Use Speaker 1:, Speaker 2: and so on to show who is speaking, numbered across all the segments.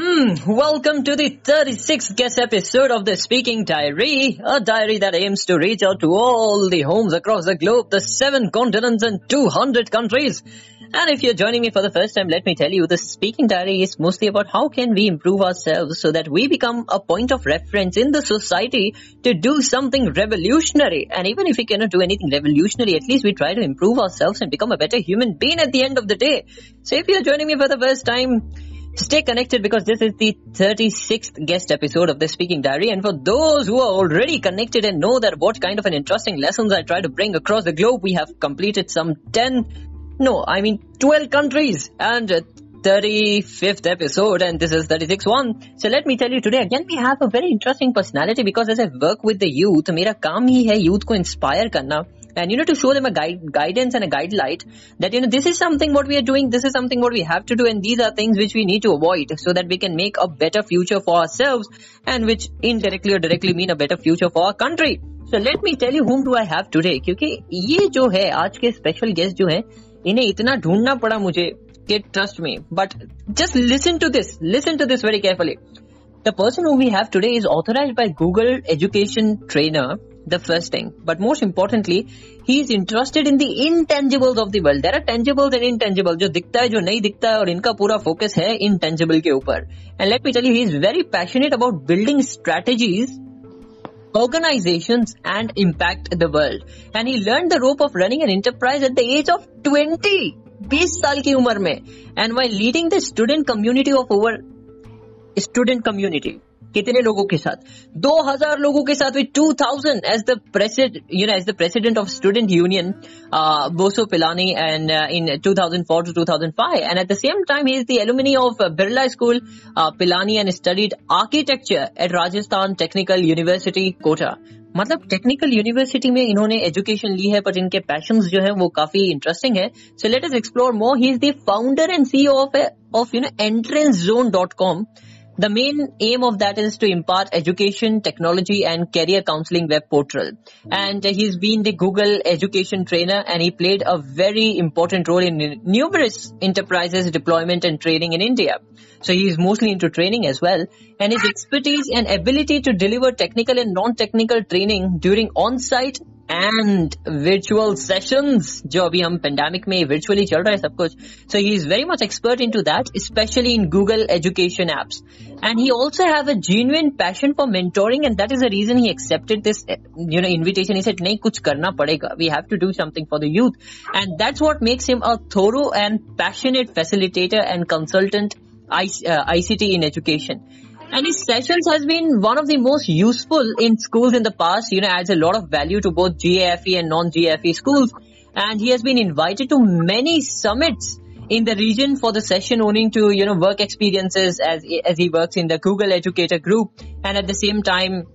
Speaker 1: Hmm, welcome to the 36th guest episode of the Speaking Diary, a diary that aims to reach out to all the homes across the globe, the seven continents and 200 countries. And if you're joining me for the first time, let me tell you, the Speaking Diary is mostly about how can we improve ourselves so that we become a point of reference in the society to do something revolutionary. And even if we cannot do anything revolutionary, at least we try to improve ourselves and become a better human being at the end of the day. So if you're joining me for the first time, Stay connected because this is the 36th guest episode of the Speaking Diary. And for those who are already connected and know that what kind of an interesting lessons I try to bring across the globe, we have completed some 10, no, I mean 12 countries and 35th episode and this is 36th one. So let me tell you today again we have a very interesting personality because as I work with the youth, मेरा काम ही है youth को inspire करना and you know to show them a guide, guidance and a guidelight that you know this is something what we are doing this is something what we have to do and these are things which we need to avoid so that we can make a better future for ourselves and which indirectly or directly mean a better future for our country so let me tell you whom do I have today क्योंकि ये जो है आज के special guest जो है इन्हें इतना ढूंढना पड़ा मुझे कि trust me but just listen to this listen to this very carefully the person who we have today is authorized by Google Education Trainer the first thing. But most importantly, he is interested in the intangibles of the world. There are tangibles and intangibles. जो दिखता है जो नहीं दिखता है और इनका पूरा फोकस है intangible के ऊपर. And let me tell you, he is very passionate about building strategies organizations and impact the world. And he learned the rope of running an enterprise at the age of 20. 20 साल की उम्र में and while leading the student community of over student community कितने लोगों के साथ? 2000 लोगों के साथ with 2000 as the president you know as the president of student union Bos Pilani and in 2004 to 2005 and at the same time he is the alumni of uh, Birla School uh, Pilani and studied architecture at Rajasthan Technical University Kota. मतलब technical university में इन्होंने education ली है पर इनके passion जो है वो काफ़ी इंटरेस्टिंग है। So let us explore more he is the founder and CEO of of you know entrance zone dot com The main aim of that is to impart education, technology and career counseling web portal. And he's been the Google education trainer and he played a very important role in numerous enterprises deployment and training in India. So he's mostly into training as well. And his expertise and ability to deliver technical and non-technical training during on-site and virtual sessions जो अभी हम pandemic में virtually चल रहा है सब कुछ so he is very much expert into that especially in Google education apps and he also have a genuine passion for mentoring and that is the reason he accepted this you know invitation he said नहीं कुछ करना पड़ेगा we have to do something for the youth and that's what makes him a thorough and passionate facilitator and consultant ICT uh, in education and his sessions has been one of the most useful in schools in the past, you know, adds a lot of value to both GAFE and non-GAFE schools. And he has been invited to many summits in the region for the session owning to, you know, work experiences as, as he works in the Google Educator Group and at the same time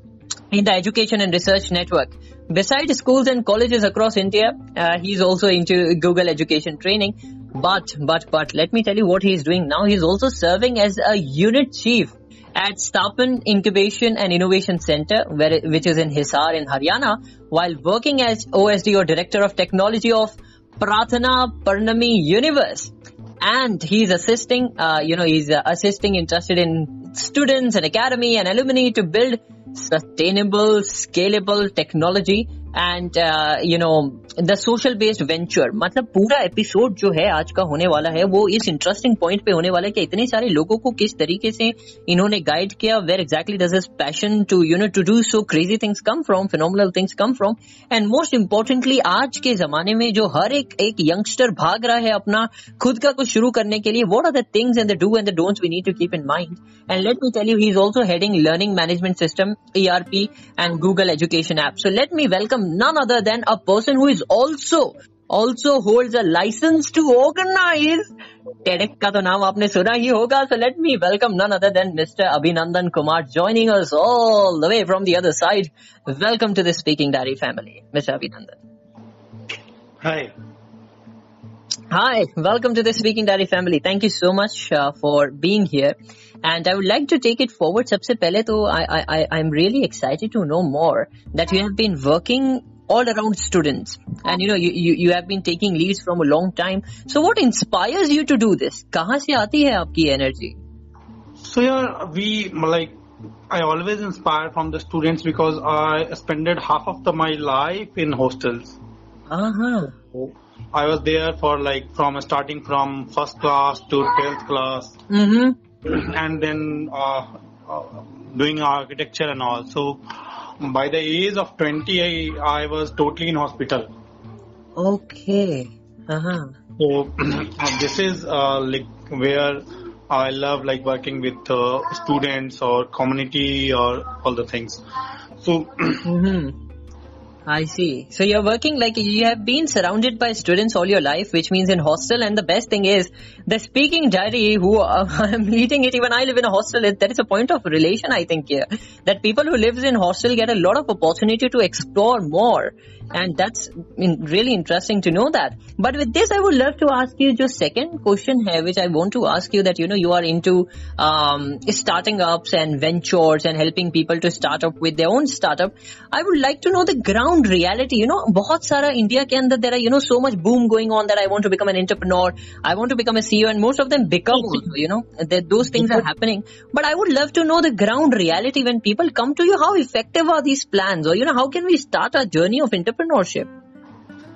Speaker 1: in the Education and Research Network. Besides schools and colleges across India, uh, he's also into Google education training. But, but, but, let me tell you what he's doing now. He's also serving as a unit chief at Stapan Incubation and Innovation Center, where, which is in Hisar in Haryana, while working as OSD or Director of Technology of Prathana Parnami Universe. And he's assisting, uh, you know, he's uh, assisting interested in students and academy and alumni to build sustainable, scalable technology and you know the social based venture मतलब पूरा episode जो है आज का होने वाला है, वो इस इंटरेस्टिंग पॉइंट पे होने वाला है कि इतने सारे लोगों को किस तरीके से इन्होंने गाइड किया where exactly does is passion to you know to do so crazy things come from phenomenal things come from and most importantly आज के जमाने में जो हर एक एक यंगस्टर भाग रहा है अपना खुद का कुछ शुरू करने के लिए what are the things and the do and the don'ts we need to keep in mind and let me tell you he is also heading learning management system ERP and Google education app so let me welcome none other than a person who is also also holds a license to organize TEDx का तो नाम आपने सुना ही होगा so let me welcome none other than Mr. Abhinandan Kumar joining us all the way from the other side. Welcome to the Speaking Diary family, Mr. Abhinandan.
Speaker 2: Hi.
Speaker 1: Hi, welcome to the Speaking Diary family. Thank you so much uh, for being here. And I would like to take it forward. सबसे पहले तो I, I, I'm really excited to know more that you have been working all around students and you know you, you, you have been taking leads from a long time so what inspires you to do this kahan se aati hai aapki energy
Speaker 2: So yeah, we like I always inspire from the students because I spent half of the, my life in hostels.
Speaker 1: Uh-huh.
Speaker 2: I was there for like from starting from first class to twelfth class,
Speaker 1: Mm-hmm.
Speaker 2: and then uh, uh, doing architecture and all. So by the age of 20, I, I was totally in hospital.
Speaker 1: Okay. Uh-huh.
Speaker 2: So this is uh, like where I love like working with uh, students or community or all the things. So
Speaker 1: Mm-hmm. I see. So you're working like you have been surrounded by students all your life, which means in hostel. And the best thing is the speaking diary. Who I'm leading it. Even I live in a hostel. It, there is a point of relation, I think, here that people who lives in hostel get a lot of opportunity to explore more, and that's really interesting to know that. But with this i would love to ask you just second question here which i want to ask you that you know you are into um, starting ups and ventures and helping people to start up with their own startup. I would like to know the ground reality. You know bahut sara india can that there are you know so much boom going on that i want to become an entrepreneur. I want to become a ceo and most of them become you know that those things are happening. But i would love to know the ground reality when people come to you. How effective are these plans? Or you know how can we start our journey of entrepreneurship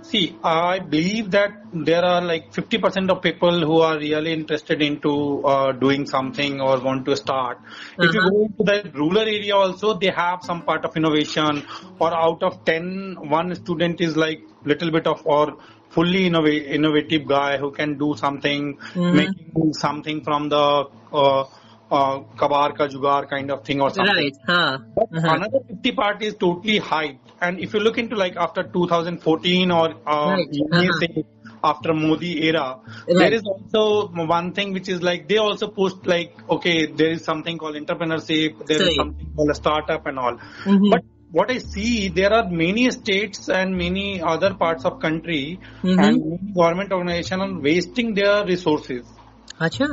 Speaker 2: See, I believe that there are like 50% of people who are really interested into uh, doing something or want to start. If you
Speaker 1: Uh-huh.
Speaker 2: go into the rural area also, they have some part of innovation or out of 10, one student is like little bit of or fully innova- innovative guy who can do something,
Speaker 1: Mhm.
Speaker 2: making something from the uh, uh, kabar ka jugaar kind of thing or something.
Speaker 1: Right. Huh.
Speaker 2: But
Speaker 1: Uh-huh.
Speaker 2: another 50 part is totally hyped. And if you look into like after 2014 or uh,
Speaker 1: Right. Uh-huh.
Speaker 2: say after Modi era,
Speaker 1: Right.
Speaker 2: there is also one thing which is like they also post like, okay, there is something called entrepreneurship, there is
Speaker 1: Right.
Speaker 2: something called a startup and all.
Speaker 1: Mhm.
Speaker 2: But what I see, there are many states and many other parts of country
Speaker 1: Mhm.
Speaker 2: and government organizations are wasting their resources.
Speaker 1: Acha.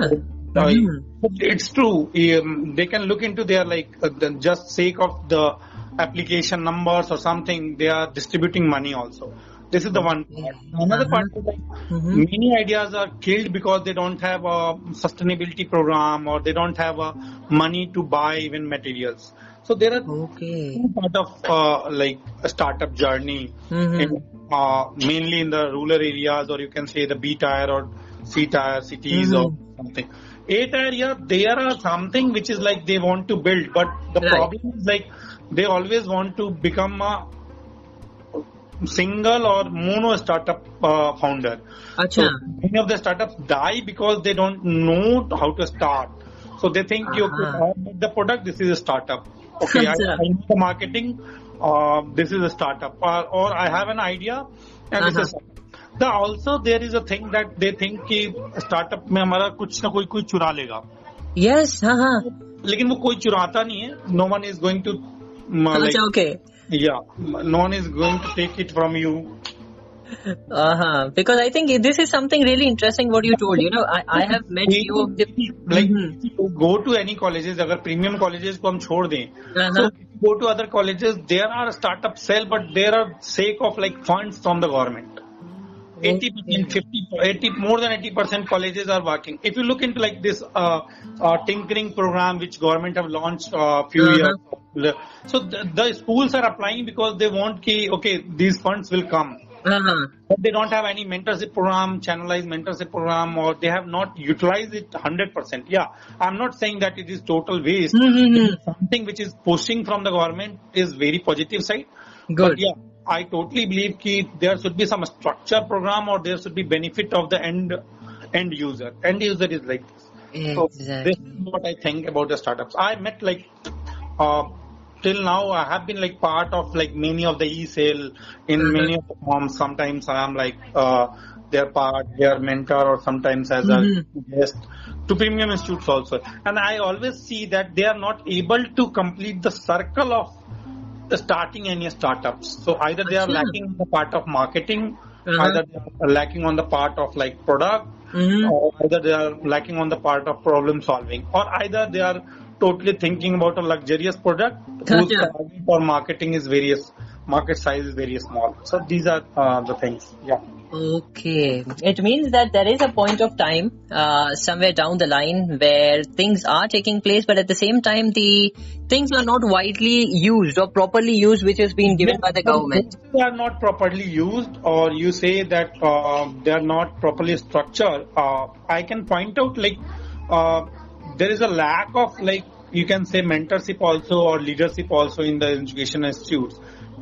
Speaker 2: It's true. Um, they can look into their like uh, the just sake of the application numbers or something. They are distributing money also. This is the one part. Another part is like
Speaker 1: Mhm.
Speaker 2: many ideas are killed because they don't have a sustainability program or they don't have a money to buy even materials. So there are
Speaker 1: Okay.
Speaker 2: two part of uh, like a startup journey
Speaker 1: Mhm.
Speaker 2: in, uh, mainly in the rural areas or you can say the B tier or C tier cities or something. A tier, yeah, there are something which is like they want to build, but the
Speaker 1: Right.
Speaker 2: problem is like they always want to become a single or mono startup uh, founder. So many of the startups die because they don't know how to start. So they think,
Speaker 1: Uh-huh.
Speaker 2: I made the product, this is a startup. Okay, I, I know the marketing, uh, this is a startup. Or, or I have an idea and this
Speaker 1: Uh-huh.
Speaker 2: is startup. The also there is a thing that they कि startup में हमारा कुछ ना कोई कोई चुरा लेगा yes
Speaker 1: Yes. Uh-huh.
Speaker 2: लेकिन वो कोई चुराता नहीं है no one is going
Speaker 1: to okay.
Speaker 2: yeah no one is going to take it from you
Speaker 1: Uh-huh. Because I think this is something really interesting what you told. You know, I, I have met the...
Speaker 2: like
Speaker 1: Mhm.
Speaker 2: you go to any colleges अगर premium colleges को हम छोड़ दें
Speaker 1: Uh-huh.
Speaker 2: so go to other colleges there are startup cell but there are sake of like funds from the government 80 percent 50 80 more than 80 percent colleges are working if you look into like this uh, uh, tinkering program which government have launched a uh, few
Speaker 1: Uh-huh.
Speaker 2: years so the, the schools are applying because they want ki okay these funds will come
Speaker 1: Uh-huh.
Speaker 2: but they don't have any mentorship program, channelized mentorship program, or they have not utilized it 100%. Yeah, I'm not saying that it is total waste.
Speaker 1: Mhm.
Speaker 2: Something which is pushing from the government is very positive side.
Speaker 1: Good.
Speaker 2: But yeah, I totally believe ki there should be some structure program or there should be benefit of the end end user. End user is like this. So this is what I think about the startups. I met like uh, till now I have been like part of like many of the e-sale in
Speaker 1: Mhm.
Speaker 2: many of the forms. Sometimes I am like uh, their part, their mentor, or sometimes as
Speaker 1: Mhm.
Speaker 2: a guest to premium institutes also. And I always see that they are not able to complete the circle of the starting any startups. So either they are lacking on the part of marketing,
Speaker 1: Uh-huh.
Speaker 2: either they are lacking on the part of like product,
Speaker 1: Mhm.
Speaker 2: or either they are lacking on the part of problem solving, or either they are totally thinking about a luxurious product whose
Speaker 1: Gotcha.
Speaker 2: target or marketing is various market size is very small. So these are uh, the things. Yeah.
Speaker 1: Okay. It means that there is a point of time uh, somewhere down the line where things are taking place, but at the same time, the things are not widely used or properly used, which has been given by the government.
Speaker 2: They are not properly used, or you say that uh, they are not properly structured. Uh, I can point out like uh, there is a lack of like you can say mentorship also or leadership also in the education institutes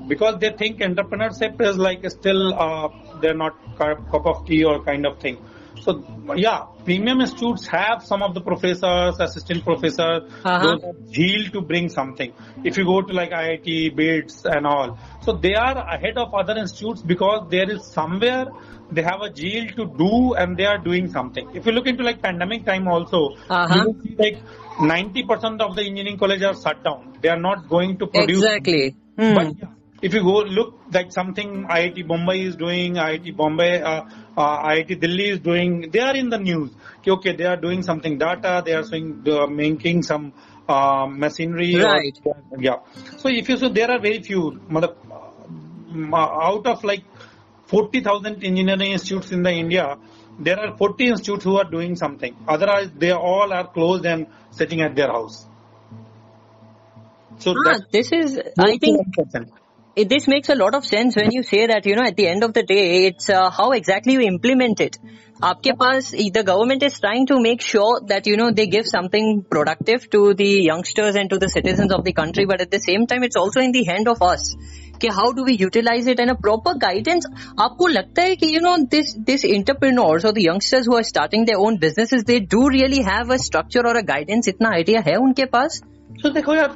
Speaker 2: because they think entrepreneurship is like still uh, they're not cup of tea or kind of thing. So yeah, premium institutes have some of the professors, assistant professors,
Speaker 1: Uh-huh.
Speaker 2: those zeal to bring something. If you go to like IIT, BITS and all, so they are ahead of other institutes because there is somewhere they have a zeal to do and they are doing something. If you look into like pandemic time also,
Speaker 1: Uh-huh.
Speaker 2: you will see like 90% of the engineering colleges are shut down. They are not going to produce
Speaker 1: Exactly. Hmm.
Speaker 2: but yeah, if you go look like something IIT Bombay is doing, IIT Bombay, uh, uh, IIT Delhi is doing, they are in the news. Okay, they are doing something data, they are are making some uh, machinery. or-
Speaker 1: Right.
Speaker 2: yeah. So if you so there are very few. uh, out of like 40,000 engineering institutes in the India, there are 40 institutes who are doing something. Otherwise, they all are closed and sitting at their house. So
Speaker 1: Ah, this is, I think,
Speaker 2: 1%
Speaker 1: it, this makes a lot of sense when you say that you know at the end of the day it's uh, how exactly you implement it आपके पास the government is trying to make sure that you know they give something productive to the youngsters and to the citizens of the country but at the same time it's also in the hand of us कि how do we utilize it and a proper guidance आपको लगता है कि you know this this entrepreneurs or the youngsters who are starting their own businesses they do really have a structure or a guidance इतना idea है उनके पास
Speaker 2: तो देखो यार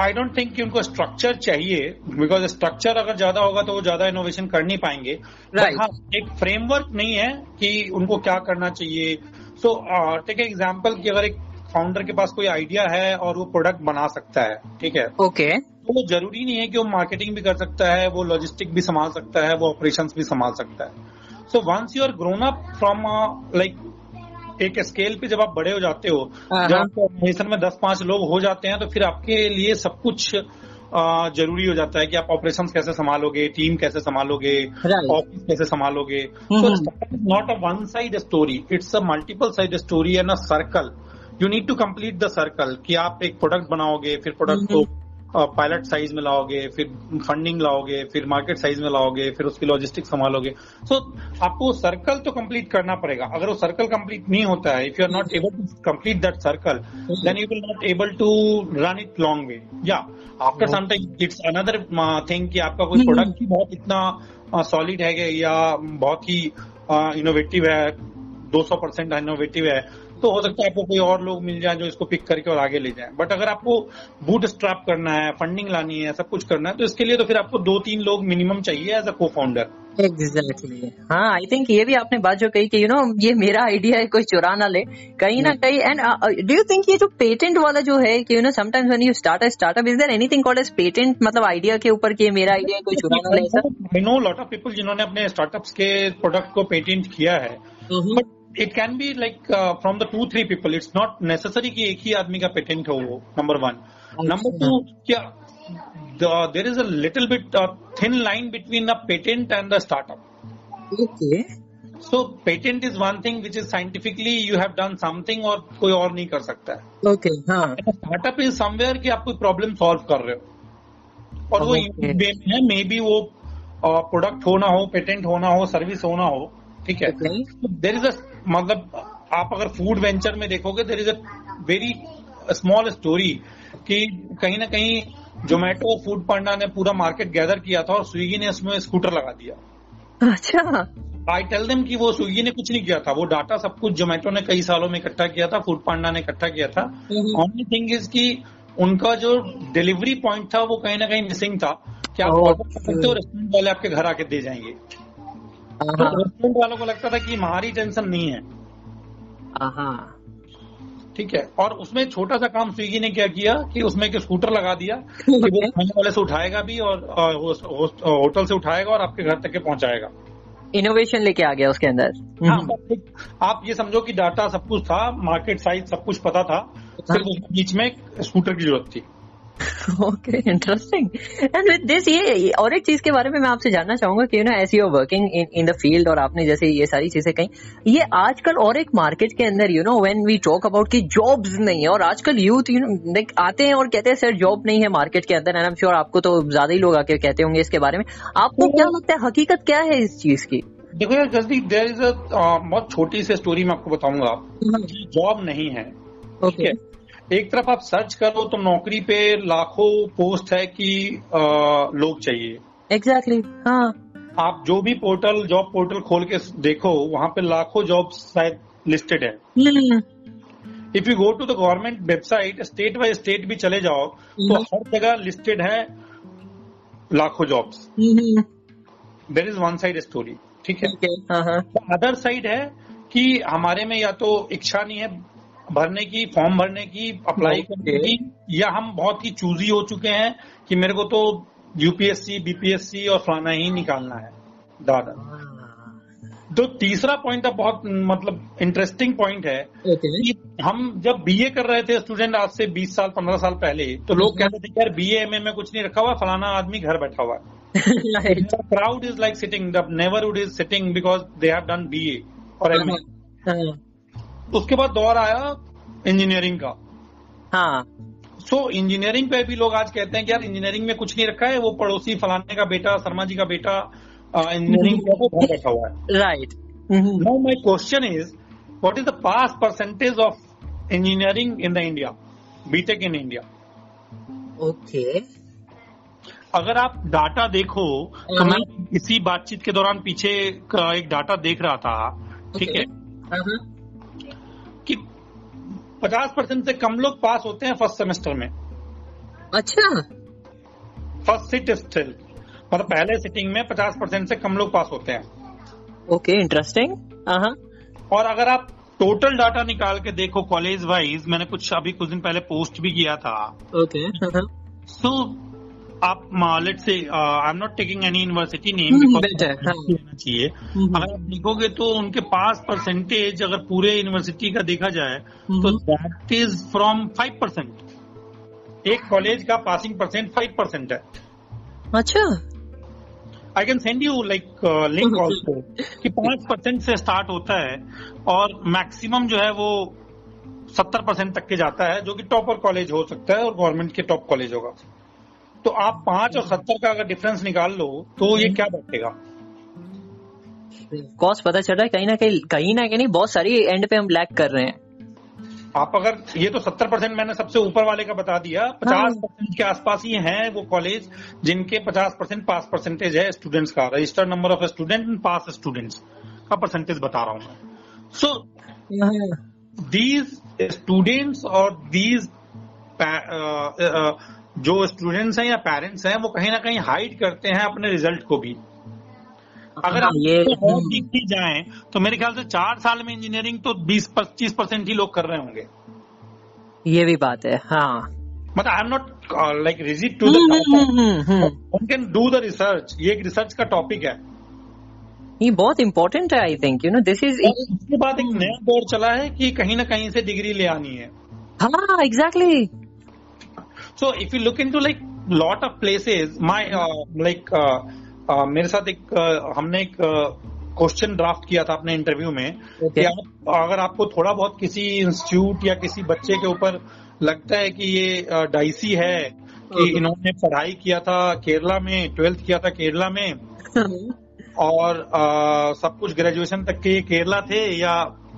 Speaker 2: आई डोंट थिंक कि उनको स्ट्रक्चर चाहिए बिकॉज़ स्ट्रक्चर अगर ज़्यादा होगा तो वो ज़्यादा इनोवेशन कर नहीं पाएँगे।
Speaker 1: Right.
Speaker 2: हाँ एक फ्रेमवर्क नहीं है कि उनको क्या करना चाहिए। सो टेक एग्ज़ाम्पल कि अगर एक फाउंडर के पास कोई आइडिया है और वो प्रोडक्ट बना सकता है ठीक है?
Speaker 1: Okay okay.
Speaker 2: तो वो ज़रूरी नहीं है कि वो मार्केटिंग भी कर सकता है वो लॉजिस्टिक भी संभाल सकता है वो ऑपरेशन भी संभाल सकता है। So once you are grown up from like एक स्केल पे जब आप बड़े हो जाते हो
Speaker 1: हाँ,
Speaker 2: जब
Speaker 1: हाँ।
Speaker 2: आपके ऑर्गेनाइजेशन में दस पाँच लोग हो जाते हैं तो फिर आपके लिए सब कुछ ज़रूरी हो जाता है कि आप ऑपरेशंस कैसे संभालोगे टीम कैसे संभालोगे ऑफ़िस कैसे संभालोगे।
Speaker 1: हम्म, so
Speaker 2: hmm. Not a one side story it's a multiple side story and a circle you need to complete the circle कि आप एक प्रोडक्ट बनाओगे फिर प्रोडक्ट को पायलट साइज़ में लाओगे फिर फंडिंग लाओगे फिर मार्केट साइज़ में लाओगे फिर उसकी लॉजिस्टिक संभालोगे। सो आपको सर्कल तो कंप्लीट करना पड़ेगा। अगर वो सर्कल कंप्लीट नहीं होता है if you are not able to complete that circle then you will not able to run it long way या after some time it's another thing कि आपका कोई। प्रोडक्ट ही बहुत इतना सॉलिड है या बहुत ही इनोवेटिव है 200 परसेंट इनोवेटिव है तो हो सकता है आपको कोई और लोग मिल जाए जो इसको पिक करके और आगे ले जाए। बट अगर आपको बूट स्ट्रैप करना है फंडिंग लानी है सब कुछ करना है तो इसके लिए तो फिर आपको दो तीन लोग मिनिमम चाहिए एज अ को फाउंडर
Speaker 1: एग्जैक्टली हाँ आई थिंक ये भी आपने बात जो कही कि यू नो ये मेरा आइडिया है कोई चुरा ना ले। कहीं ना कहीं एंड डू यू थिंक ये जो पेटेंट वाला जो है कि you know sometimes when you start a startup is there anything called as patent मतलब आइडिया के ऊपर कि ये मेरा आइडिया है कोई चुरा ना ले ऐसा?
Speaker 2: I know lot of people जिन्होंने अपने स्टार्टअप्स के प्रोडक्ट को पेटेंट किया है। But it can be like from the two three people it's not necessary कि एक ही आदमी का पेटेंट हो वो नंबर वन नंबर टू क्या there is a little bit thin line between the patent and the startup
Speaker 1: okay
Speaker 2: so patent is one thing which is scientifically you have done something और कोई और नहीं कर सकता है।
Speaker 1: ओके
Speaker 2: स्टार्टअप इज़ समवेयर कि आप कोई प्रॉब्लम सॉल्व कर रहे हो। और वो. वे में है मे बी वो प्रोडक्ट होना हो पेटेंट होना हो सर्विस होना हो ठीक है। देर इज़ अ मतलब आप अगर फ़ूड वेंचर में देखोगे there is a very small story कि कहीं ना कहीं जोमेटो फ़ूड पांडा ने पूरा मार्केट गैदर किया था और स्विगी ने उसमें स्कूटर लगा दिया।
Speaker 1: अच्छा।
Speaker 2: आई टेल देम कि वो स्विगी ने कुछ नहीं किया था। वो डाटा सब कुछ जोमेटो ने कई सालों में इकट्ठा किया था फ़ूड पांडा ने इकट्ठा किया था। ओनली थिंग इज़ कि उनका जो डिलीवरी पॉइंट था वो कहीं ना कहीं मिसिंग था। कि आप ऑर्डर कर सकते हो रेस्टोरेंट वाले आपके घर आके दे जाएँगे। तो
Speaker 1: हाँ
Speaker 2: रेस्टोरेंट वालों को लगता था कि हमारी टेंशन नहीं है।
Speaker 1: हाँ
Speaker 2: ठीक है और उसमें छोटा सा काम स्विगी ने क्या किया कि उसमें एक स्कूटर लगा दिया कि वो खाने वाले से उठाएगा भी और होटल से उठाएगा और आपके घर तक के पहुंचाएगा।
Speaker 1: इनोवेशन लेके आ गया उसके अंदर।
Speaker 2: हाँ आप ये समझो कि डाटा सब कुछ था मार्केट साइज़ सब कुछ पता था सिर्फ़ उसके बीच में स्कूटर की ज़रूरत थी।
Speaker 1: Okay interesting and with this ये और एक चीज़ के बारे में मैं आपसे जानना चाहूँगा कि you know as you working in in the field और आपने जैसे ये सारी चीज़ें कही ये आजकल और एक मार्केट के अंदर you know when we talk about कि जॉब्स नहीं है और आजकल यूथ यू नो लाइक आते हैं और कहते हैं सर जॉब नहीं है मार्केट के अंदर. एंड आई एम श्योर आपको तो ज़्यादा ही लोग आके कहते होंगे इसके बारे में। आपको क्या लगता है हकीकत क्या है इस चीज़ की?
Speaker 2: देखो यार जसदीप देर इज़ अ बहुत छोटी सी स्टोरी मैं आपको बताऊँगा। जॉब नहीं है
Speaker 1: ओके
Speaker 2: एक तरफ़ आप सर्च करो तो नौकरी पे लाखों पोस्ट है कि आ, लोग चाहिए।
Speaker 1: एग्जैक्टली exactly, हाँ।
Speaker 2: आप जो भी पोर्टल जॉब पोर्टल खोल के देखो वहाँ पे लाखों जॉब शायद लिस्टेड है। If you go to the government website state by state भी चले जाओ तो
Speaker 1: हम्म।
Speaker 2: हर जगह लिस्टेड है लाखों
Speaker 1: jobs.
Speaker 2: There is one side story ठीक है?
Speaker 1: okay, हाँ हाँ
Speaker 2: अदर साइड है कि हमारे में या तो इच्छा नहीं है भरने की फॉर्म भरने की अप्लाई. करने की या हम बहुत ही चूजी हो चुके हैं कि मेरे को तो यूपीएससी बीपीएससी और फलाना ही निकालना है दादा। तो तीसरा पॉइंट अब बहुत मतलब इंटरेस्टिंग पॉइंट है कि हम जब बीए कर रहे थे स्टूडेंट आज से 20 साल 15 साल पहले तो लोग कहते थे यार बीए एमए में कुछ नहीं रखा हुआ फलाना आदमी घर बैठा हुआ है। Crowd is like sitting the neighbourhood is sitting because they have done BA और एमए
Speaker 1: हाँ।
Speaker 2: उसके बाद दौर आया इंजीनियरिंग का।
Speaker 1: हाँ।
Speaker 2: सो so, इंजीनियरिंग पे भी लोग आज कहते हैं कि यार इंजीनियरिंग में कुछ नहीं रखा है वो पड़ोसी फलाने का बेटा शर्मा जी का बेटा इंजीनियरिंग तो घर बैठा हुआ है।
Speaker 1: Right
Speaker 2: now my question is what is the pass percentage of engineering in the India BTech in India
Speaker 1: okay
Speaker 2: अगर आप डाटा देखो तो
Speaker 1: हाँ।
Speaker 2: मैं इसी बातचीत के दौरान पीछे का एक डाटा देख रहा था ठीक है? कि 50 परसेंट से कम लोग पास होते हैं फ़र्स्ट सेमेस्टर में।
Speaker 1: अच्छा।
Speaker 2: फ़र्स्ट सिट स्टिल मतलब पहले सिटिंग में 50 परसेंट से कम लोग पास होते हैं।
Speaker 1: ओके इंटरेस्टिंग हाँ
Speaker 2: और अगर आप टोटल डाटा निकाल के देखो कॉलेज वाइज मैंने कुछ अभी कुछ दिन पहले पोस्ट भी किया था।
Speaker 1: ओके
Speaker 2: सो आप लेट से I am
Speaker 1: not
Speaker 2: taking
Speaker 1: any university
Speaker 2: name चाहिए।
Speaker 1: हम्म।
Speaker 2: अगर आप देखोगे तो उनके पास परसेंटेज अगर पूरे यूनिवर्सिटी का देखा जाए तो
Speaker 1: हम्म।
Speaker 2: That is from five percent एक कॉलेज का पासिंग परसेंट फाइव परसेंट है।
Speaker 1: अच्छा।
Speaker 2: I can send you like link also कि पाँच परसेंट से स्टार्ट होता है और मैक्सिमम जो है वो सत्तर परसेंट तक के जाता है जो कि टॉपर कॉलेज हो सकता है और गवर्नमेंट के टॉप कॉलेज होगा। तो आप पाँच और सत्तर का अगर डिफरेंस निकाल लो तो ये क्या बैठेगा
Speaker 1: कॉस्ट पता चल रहा है कहीं ना कहीं कहीं ना कहीं बहुत सारी एंड पे हम लैक कर रहे हैं।
Speaker 2: आप अगर ये तो सत्तर परसेंट मैंने सबसे ऊपर वाले का बता दिया पचास परसेंट के आसपास ही हैं वो कॉलेज जिनके पचास परसेंट पास परसेंटेज है स्टूडेंट्स का registered number of student and pass students का परसेंटेज बता रहा हूँ मैं। सो दीज स्टूडेंट्स और दीज जो स्टूडेंट्स हैं या पेरेंट्स हैं वो कहीं ना कहीं हाइड करते हैं अपने रिज़ल्ट को भी। अगर
Speaker 1: हाँ,
Speaker 2: आप
Speaker 1: ये
Speaker 2: और देखते तो मेरे ख्याल से चार साल में इंजीनियरिंग तो 20-25 परसेंट ही लोग कर रहे होंगे।
Speaker 1: ये भी बात है हाँ।
Speaker 2: मतलब I am not like rigid
Speaker 1: to
Speaker 2: hmm,
Speaker 1: hmm, hmm, hmm.
Speaker 2: One can do the research ये एक रिसर्च का टॉपिक है।
Speaker 1: ये बहुत इंपॉर्टेंट है I think you know this
Speaker 2: is इसके बाद एक नया दौर चला है कि कहीं ना कहीं से डिग्री ले आनी है।
Speaker 1: हाँ
Speaker 2: exactly so if you look into like lot of places my like मेरे साथ एक uh, हमने एक क्वेश्चन uh, ड्राफ्ट किया था अपने इंटरव्यू में
Speaker 1: Okay.
Speaker 2: कि आप अगर आपको थोड़ा बहुत किसी इंस्टीट्यूट या किसी बच्चे के ऊपर लगता है कि ये डाइसी uh, है कि
Speaker 1: Okay.
Speaker 2: इन्होंने पढ़ाई किया था केरला में ट्वेल्थ किया था केरला में और आ, सब कुछ ग्रेजुएशन तक के केरला थे या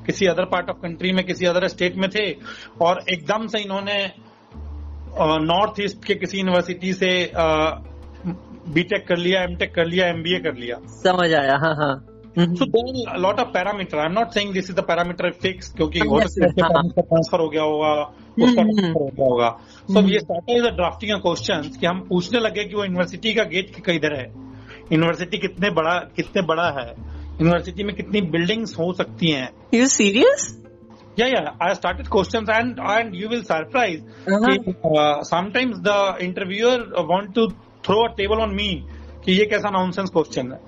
Speaker 2: किसी अदर पार्ट ऑफ़ कंट्री में किसी अदर स्टेट में थे और एकदम से इन्होंने नॉर्थ ईस्ट के किसी यूनिवर्सिटी से बीटेक कर लिया एमटेक कर लिया एमबीए कर लिया।
Speaker 1: समझ आया हाँ हाँ। हम्म,
Speaker 2: so lot of parameter I am not saying this is the parameter fix क्योंकि
Speaker 1: हाँ,
Speaker 2: हो है।
Speaker 1: हाँ,
Speaker 2: ट्रांसफ़र हो गया होगा उसका
Speaker 1: हम्म,
Speaker 2: ट्रांसफ़र हो गया होगा। सो
Speaker 1: हम्म।
Speaker 2: ये स्टार्टेड इज़ ड्राफ्टिंग क्वेश्चन कि हम पूछने लगे कि वो यूनिवर्सिटी का गेट किधर है? यूनिवर्सिटी कितने बड़ा कितने बड़ा है? यूनिवर्सिटी में कितनी बिल्डिंग्स हो सकती हैं?
Speaker 1: You serious
Speaker 2: Yeah, yeah. I started questions and and you will surprise.
Speaker 1: Uh-huh.
Speaker 2: uh, sometimes the interviewer want to throw a table on me कि ये कैसा नॉनसेंस क्वेश्चन है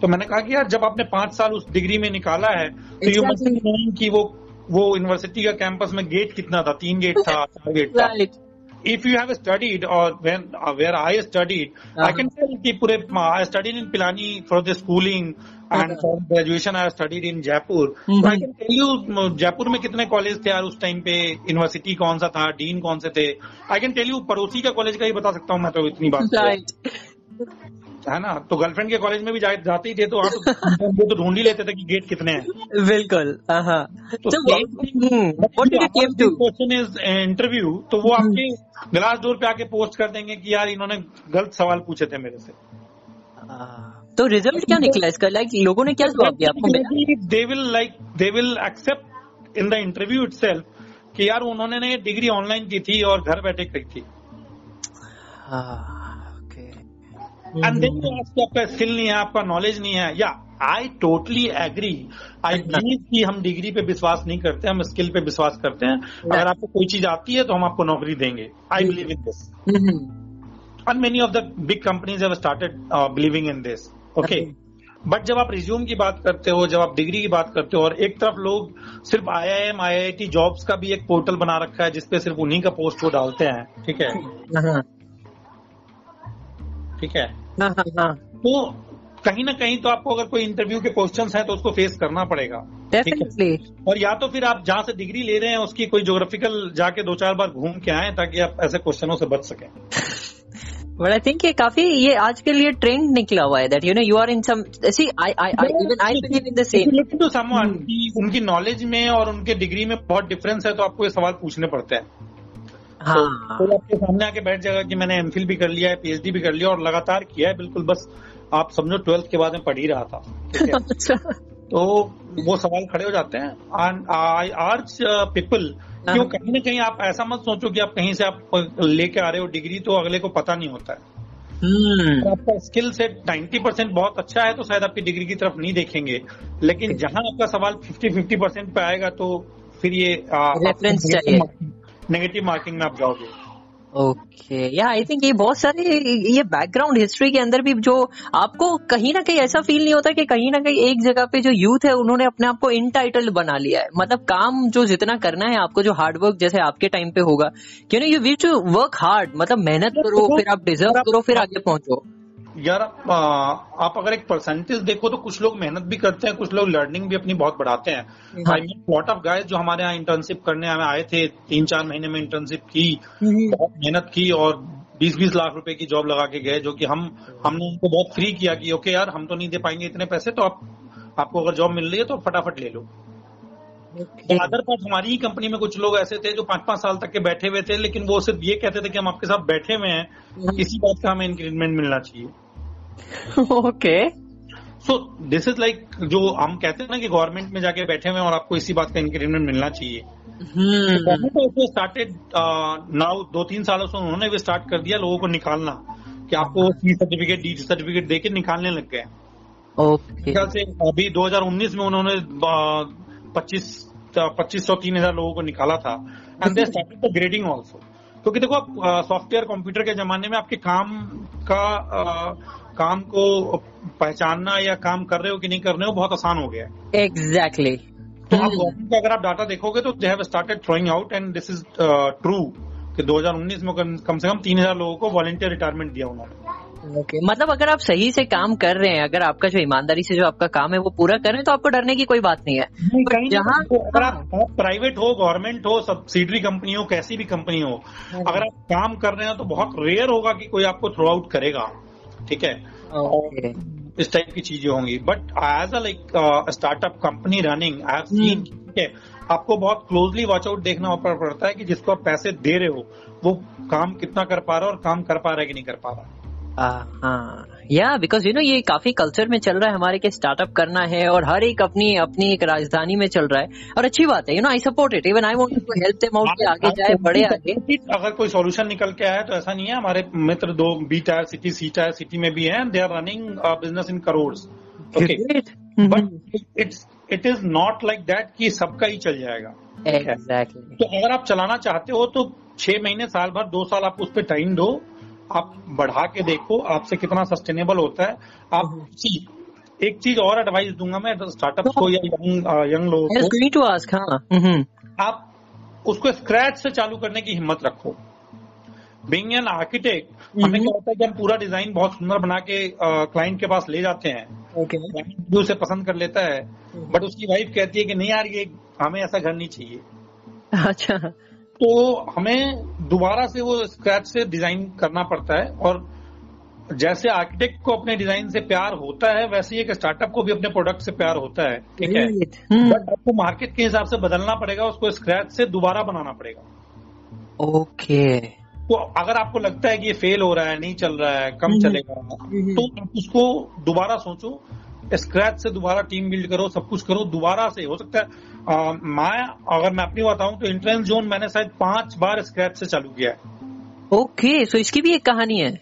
Speaker 2: तो मैंने कहा कि यार जब आपने पाँच साल उस डिग्री में निकाला है तो यू मस्ट. नोइंग कि वो वो यूनिवर्सिटी का कैंपस में गेट कितना था तीन गेट था चार गेट था if you have studied or when uh, where I studied,
Speaker 1: Uh-huh.
Speaker 2: I can tell कि pure, I studied in Pilani for the schooling and
Speaker 1: Uh-huh.
Speaker 2: for graduation I studied in Jaipur. So
Speaker 1: Mhm.
Speaker 2: I can tell you uh, Jaipur में कितने college थे यार उस time पे university कौन सा था डीन कौन से थे आई कैन टेल यू पड़ोसी का कॉलेज का ही बता सकता हूँ मैं तो इतनी बात तो।
Speaker 1: Right.
Speaker 2: है ना? तो गर्लफ्रेंड के कॉलेज में भी जा, जाते ही थे तो वहाँ तो तो ढूंढ ही लेते थे कि गेट कितने हैं।
Speaker 1: बिल्कुल हाँ?
Speaker 2: क्वेश्चन इज़ इंटरव्यू तो वो आपके ग्लास डोर पे आके पोस्ट कर देंगे कि यार इन्होंने गलत सवाल पूछे थे मेरे से।
Speaker 1: तो रिज़ल्ट क्या निकला इसका? लाइक लोगों ने क्या जवाब दिया आपको
Speaker 2: they will like they will accept in the interview it कि यार उन्होंने ने डिग्री ऑनलाइन की थी और घर बैठे की थी।
Speaker 1: ओके
Speaker 2: एंड देन आपका स्किल नहीं है आपका नॉलेज नहीं है. या I totally agree I believe कि हम डिग्री पे विश्वास नहीं करते हम स्किल पे विश्वास करते हैं. अगर आपको कोई चीज़ आती है तो हम आपको नौकरी देंगे. I believe in this and many of the big companies have started uh, believing in this. Okay. But जब आप रिज्यूम की बात करते हो जब आप डिग्री की बात करते हो और एक तरफ़ लोग सिर्फ़ आईआईएम आईआईटी जॉब्स का भी एक पोर्टल बना रखा है जिसपे सिर्फ़ उन्हीं का पोस्ट वो डालते हैं. ठीक है? ठीक है? तो कहीं ना कहीं तो आपको अगर कोई इंटरव्यू के क्वेश्चन हैं तो उसको फेस करना पड़ेगा।
Speaker 1: डेफिनेटली
Speaker 2: और या तो फिर आप जहाँ से डिग्री ले रहे हैं उसकी कोई ज्योग्राफिकल जाके दो चार बार घूम के आए ताकि आप ऐसे क्वेश्चनों से बच सकें।
Speaker 1: बट आई थिंक ये काफ़ी ये आज के लिए ट्रेंड निकला हुआ है that you know you are in some see I I I even I believe in the
Speaker 2: same to someone उनकी नॉलेज में और उनके डिग्री में बहुत डिफरेंस है तो आपको ये सवाल पूछने पड़ते हैं।
Speaker 1: हाँ।
Speaker 2: तो आपके सामने आके बैठ जाएगा कि मैंने एमफिल भी कर लिया है पीएचडी भी कर लिया और लगातार किया है बिल्कुल बस आप समझो ट्वेल्थ के बाद में पढ़ ही रहा था
Speaker 1: अच्छा।
Speaker 2: तो वो सवाल खड़े हो जाते हैं। आई आर्च पीपल क्यों कहीं ना कहीं आप ऐसा मत सोचो कि आप कहीं से आप लेके आ रहे हो डिग्री तो अगले को पता नहीं होता है।
Speaker 1: हम्म।
Speaker 2: अगर आपका स्किल सेट 90 परसेंट बहुत अच्छा है तो शायद आपकी डिग्री की तरफ़ नहीं देखेंगे। लेकिन जहाँ आपका सवाल 50 50 परसेंट पे आएगा तो फिर ये
Speaker 1: Reference चाहिए।
Speaker 2: नेगेटिव मार्किंग में आप जाओगे।
Speaker 1: ओके या आई थिंक ये बहुत सारे ये बैकग्राउंड हिस्ट्री के अंदर भी जो आपको कहीं ना कहीं ऐसा फील नहीं होता कि कहीं ना कहीं एक जगह पे जो यूथ है उन्होंने अपने आप को इंटाइटल्ड बना लिया है। मतलब काम जो जितना करना है आपको जो हार्ड वर्क जैसे आपके टाइम पे होगा। क्यों ना you we to work hard मतलब मेहनत करो फिर आप डिजर्व करो फिर आगे पहुंचो।
Speaker 2: यार आप, अगर एक परसेंटेज देखो तो कुछ लोग मेहनत भी करते हैं कुछ लोग लर्निंग भी अपनी बहुत बढ़ाते हैं। I mean lot of guys जो हमारे यहाँ इंटर्नशिप करने हमें आए थे तीन चार महीने में इंटर्नशिप की बहुत मेहनत की और बीस बीस लाख रुपए की जॉब लगा के गए जो कि हम हमने उनको बहुत फ्री किया कि ओके यार हम तो नहीं दे पाएँगे इतने पैसे तो आप आपको अगर जॉब मिल रही है तो फटाफट ले लो। अदर पार्ट हमारी ही कंपनी में कुछ लोग ऐसे थे जो पाँच पाँच साल तक के बैठे हुए थे लेकिन वो सिर्फ़ ये कहते थे कि हम आपके साथ बैठे हुए हैं। इसी बात का हमें इंक्रीमेंट मिलना चाहिए।
Speaker 1: Okay
Speaker 2: so this is like जो हम कहते हैं ना कि गवर्नमेंट में जाके बैठे हुए हैं और आपको इसी बात का इंक्रीमेंट मिलना चाहिए। गवर्नमेंट ऑल्सो स्टार्टेड नाउ दो तीन सालों से उन्होंने भी स्टार्ट कर दिया लोगों को निकालना कि आपको सी सर्टिफिकेट डी सर्टिफिकेट देके निकालने लग गए।
Speaker 1: ओके
Speaker 2: ख्याल से अभी 2019 में उन्होंने पच्चीस पच्चीस सौ तीन हज़ार लोगों को निकाला था। And they started the grading also क्योंकि देखो आप सॉफ्टवेयर कंप्यूटर के जमाने में आपके काम का आ, काम को पहचानना या काम कर रहे हो कि नहीं कर रहे हो बहुत आसान हो गया है।
Speaker 1: एग्जैक्टली
Speaker 2: तो आप गवर्नमेंट का अगर आप डाटा देखोगे तो they have started throwing out and this is true कि 2019 में कम कम से कम तीन हज़ार लोगों को वॉलेंटियर रिटायरमेंट दिया उन्होंने।
Speaker 1: ओके मतलब अगर आप सही से काम कर रहे हैं अगर आपका जो ईमानदारी से जो आपका काम है वो पूरा कर रहे हैं तो आपको डरने की कोई बात नहीं है। जहाँ-
Speaker 2: अगर आप प्राइवेट हो गवर्नमेंट हो सब्सिडरी कंपनी हो कैसी भी कंपनी हो अगर आप काम कर रहे हैं तो बहुत रेयर होगा कि कोई आपको थ्रो आउट करेगा। ठीक है?
Speaker 1: ओके
Speaker 2: इस टाइप की चीज़ें होंगी। But as a like startup company running I seen है आपको बहुत क्लोजली वॉच आउट देखना पड़ता है कि जिसको आप पैसे दे रहे हो वो काम कितना कर पा रहा है और काम कर पा रहा है कि नहीं कर पा रहा
Speaker 1: हाँ या बिकॉज़ यू नो ये काफ़ी कल्चर में चल रहा है हमारे के स्टार्टअप करना है और हर एक अपनी अपनी एक राजधानी में चल रहा है। और अच्छी बात है you know I support it even I want to help them out के आगे जाए बड़े आगे।
Speaker 2: अगर कोई सॉल्यूशन निकल के आया तो ऐसा नहीं है। हमारे मित्र दो B tier city C tier city में भी हैं। They are running business in crore
Speaker 1: okay
Speaker 2: but it's it is not like that कि सबका ही चल जाएगा।
Speaker 1: एग्जैक्टली
Speaker 2: तो अगर आप चलाना चाहते हो तो छह महीने साल भर दो साल आप उस पर टाइम दो। आप बढ़ा के देखो आपसे कितना सस्टेनेबल होता है। आप सी एक चीज़ और एडवाइस दूँगा मैं स्टार्टअप को या यंग यंग लोगों को।
Speaker 1: टू हाँ। हम्म।
Speaker 2: आप उसको स्क्रैच से चालू करने की हिम्मत रखो। बिंग एन आर्किटेक्ट हमें क्या होता है कि हम पूरा डिज़ाइन बहुत सुंदर बना के क्लाइंट के पास ले जाते हैं।
Speaker 1: ओके
Speaker 2: क्लाइंट उसे पसंद कर लेता है। बट उसकी वाइफ कहती है कि नहीं यार ये हमें ऐसा घर नहीं चाहिए।
Speaker 1: अच्छा।
Speaker 2: तो हमें दोबारा से वो स्क्रैच से डिज़ाइन करना पड़ता है और जैसे आर्किटेक्ट को अपने डिज़ाइन से प्यार होता है वैसे ही एक स्टार्टअप को भी अपने प्रोडक्ट से प्यार होता है ठीक है? बट आपको मार्केट के हिसाब से बदलना पड़ेगा उसको स्क्रैच से दोबारा बनाना पड़ेगा।
Speaker 1: ओके
Speaker 2: तो अगर आपको लगता है कि ये फेल हो रहा है नहीं चल रहा है कम
Speaker 1: हम्म।
Speaker 2: चलेगा
Speaker 1: हम्म।
Speaker 2: तो उसको दोबारा सोचो। स्क्रैच से दोबारा टीम बिल्ड करो सब कुछ करो दोबारा से हो सकता है आ, मैं अगर मैं अपनी बताऊँ तो इंट्रेंस जोन मैंने शायद पाँच बार स्क्रैच से चालू किया है।
Speaker 1: ओके सो इसकी भी एक कहानी है।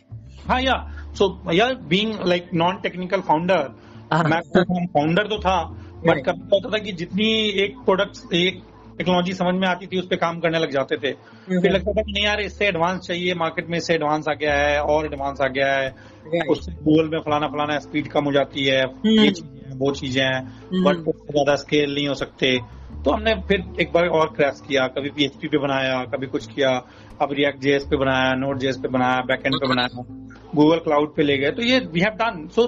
Speaker 2: हाँ या सो यार being like non technical
Speaker 1: founder.
Speaker 2: मैं फाउंडर तो था बट कभी होता था कि जितनी एक प्रोडक्ट एक टेक्नोलॉजी समझ में आती थी उस पर काम करने लग जाते थे। फिर लगता था कि नहीं यार इससे एडवांस चाहिए मार्केट में इससे एडवांस आ गया है और एडवांस आ गया है. उससे गूगल में फलाना फलाना स्पीड कम हो जाती है।
Speaker 1: हम्म।
Speaker 2: ये चीज़ें हैं वो चीज़ें हैं।
Speaker 1: हम्म।
Speaker 2: बट उससे ज़्यादा स्केल नहीं हो सकते। तो हमने फिर एक बार और क्रैश किया कभी पीएचपी पे बनाया कभी कुछ किया। अब रिएक्ट जेएस पे बनाया नोट जेएस पे बनाया बैकएंड पे बनाया। गूगल क्लाउड पे ले गए। तो ये we have done so